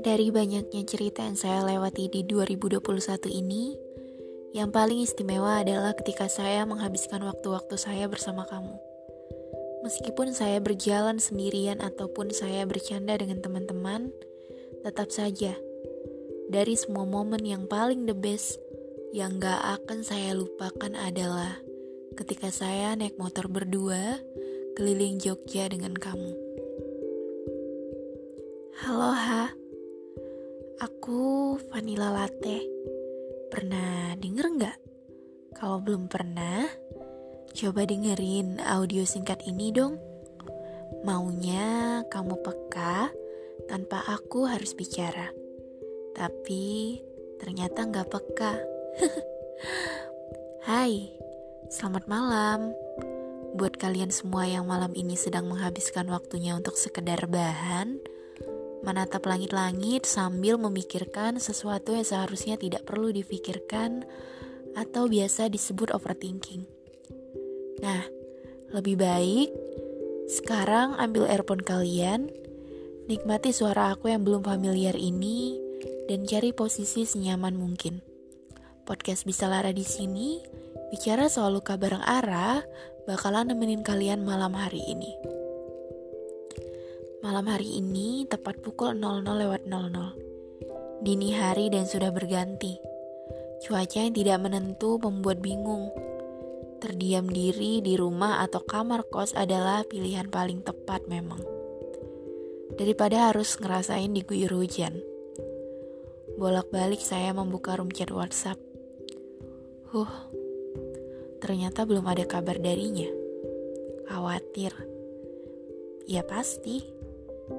Dari banyaknya cerita yang saya lewati di 2021 ini, yang paling istimewa adalah ketika saya menghabiskan waktu-waktu saya bersama kamu. Meskipun saya berjalan sendirian ataupun saya bercanda dengan teman-teman, tetap saja dari semua momen yang paling the best yang gak akan saya lupakan adalah ketika saya naik motor berdua keliling Jogja dengan kamu. Halo Ha, Aku vanilla latte. Pernah denger nggak? Kalau belum pernah, coba dengerin audio singkat ini dong. Maunya kamu peka tanpa aku harus bicara. Tapi ternyata nggak peka. Hai, selamat malam. Buat kalian semua yang malam ini sedang menghabiskan waktunya untuk sekedar bahan, menatap langit-langit sambil memikirkan sesuatu yang seharusnya tidak perlu difikirkan atau biasa disebut overthinking. Nah, lebih baik sekarang ambil earphone kalian, nikmati suara aku yang belum familiar ini, dan cari posisi senyaman mungkin. Podcast Bisa Lara di sini, bicara soal luka bareng arah, bakalan nemenin kalian malam hari ini. Malam hari ini tepat pukul 00 lewat 00. Dini hari dan sudah berganti. Cuaca yang tidak menentu membuat bingung. Terdiam diri di rumah atau kamar kos adalah pilihan paling tepat memang. Daripada harus ngerasain diguyur hujan. Bolak-balik saya membuka room chat WhatsApp. Huh, ternyata belum ada kabar darinya. Khawatir. Ya pasti.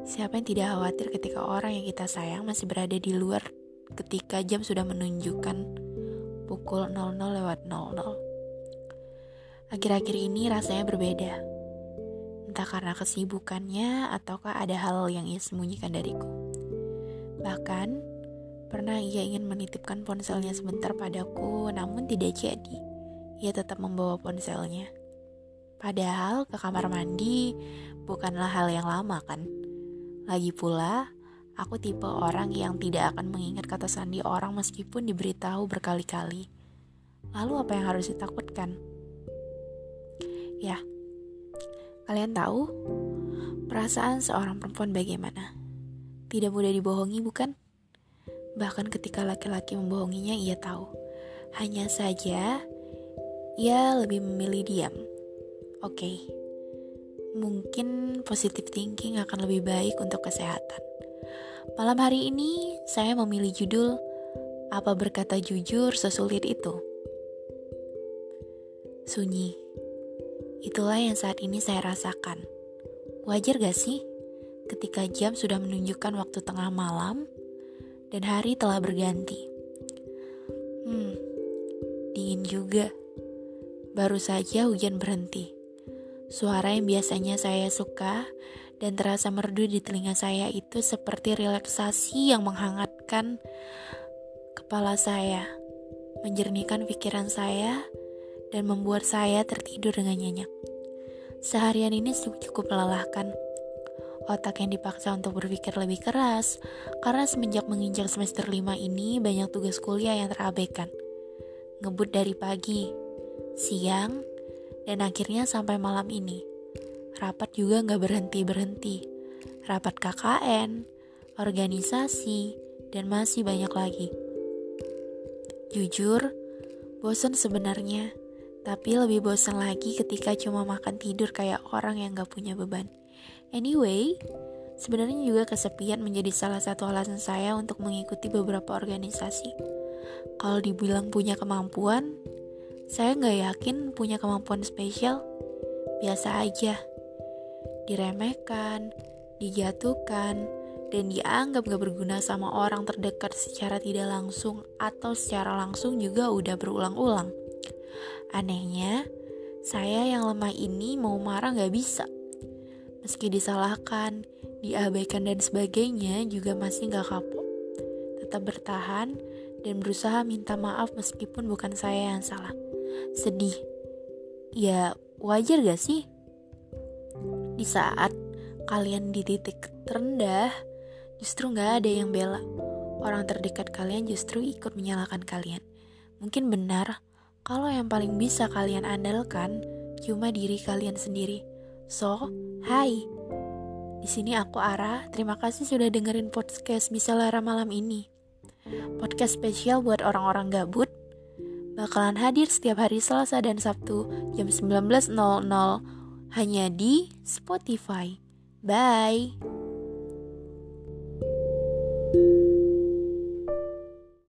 Siapa yang tidak khawatir ketika orang yang kita sayang masih berada di luar ketika jam sudah menunjukkan pukul 00 lewat 00. Akhir-akhir ini rasanya berbeda. Entah karena kesibukannya ataukah ada hal yang ia sembunyikan dariku. Bahkan, pernah ia ingin menitipkan ponselnya sebentar padaku, namun tidak jadi. Ia tetap membawa ponselnya. Padahal ke kamar mandi bukanlah hal yang lama kan? Lagi pula, aku tipe orang yang tidak akan mengingat kata sandi orang meskipun diberitahu berkali-kali. Lalu apa yang harus ditakutkan? Ya, kalian tahu perasaan seorang perempuan bagaimana? Tidak mudah dibohongi bukan? Bahkan ketika laki-laki membohonginya ia tahu. Hanya saja ia lebih memilih diam. Oke. Okay mungkin positive thinking akan lebih baik untuk kesehatan. Malam hari ini saya memilih judul Apa berkata jujur sesulit itu? Sunyi. Itulah yang saat ini saya rasakan. Wajar gak sih ketika jam sudah menunjukkan waktu tengah malam dan hari telah berganti? Hmm, dingin juga. Baru saja hujan berhenti. Suara yang biasanya saya suka dan terasa merdu di telinga saya itu seperti relaksasi yang menghangatkan kepala saya, menjernihkan pikiran saya, dan membuat saya tertidur dengan nyenyak. Seharian ini cukup melelahkan. Otak yang dipaksa untuk berpikir lebih keras, karena semenjak menginjak semester 5 ini banyak tugas kuliah yang terabaikan. Ngebut dari pagi, siang, dan akhirnya sampai malam ini. Rapat juga nggak berhenti-berhenti. Rapat KKN, organisasi, dan masih banyak lagi. Jujur, bosan sebenarnya. Tapi lebih bosan lagi ketika cuma makan tidur kayak orang yang gak punya beban. Anyway, sebenarnya juga kesepian menjadi salah satu alasan saya untuk mengikuti beberapa organisasi. Kalau dibilang punya kemampuan, saya nggak yakin punya kemampuan spesial. Biasa aja. Diremehkan, dijatuhkan, dan dianggap gak berguna sama orang terdekat secara tidak langsung atau secara langsung juga udah berulang-ulang. Anehnya, saya yang lemah ini mau marah gak bisa. Meski disalahkan, diabaikan dan sebagainya juga masih gak kapok. Tetap bertahan dan berusaha minta maaf meskipun bukan saya yang salah sedih. Ya wajar gak sih? Di saat kalian di titik terendah, justru nggak ada yang bela. Orang terdekat kalian justru ikut menyalahkan kalian. Mungkin benar kalau yang paling bisa kalian andalkan cuma diri kalian sendiri. So, hai. Di sini aku Ara. Terima kasih sudah dengerin podcast Bisa Lara malam ini. Podcast spesial buat orang-orang gabut bakalan hadir setiap hari Selasa dan Sabtu jam 19.00 hanya di Spotify. Bye.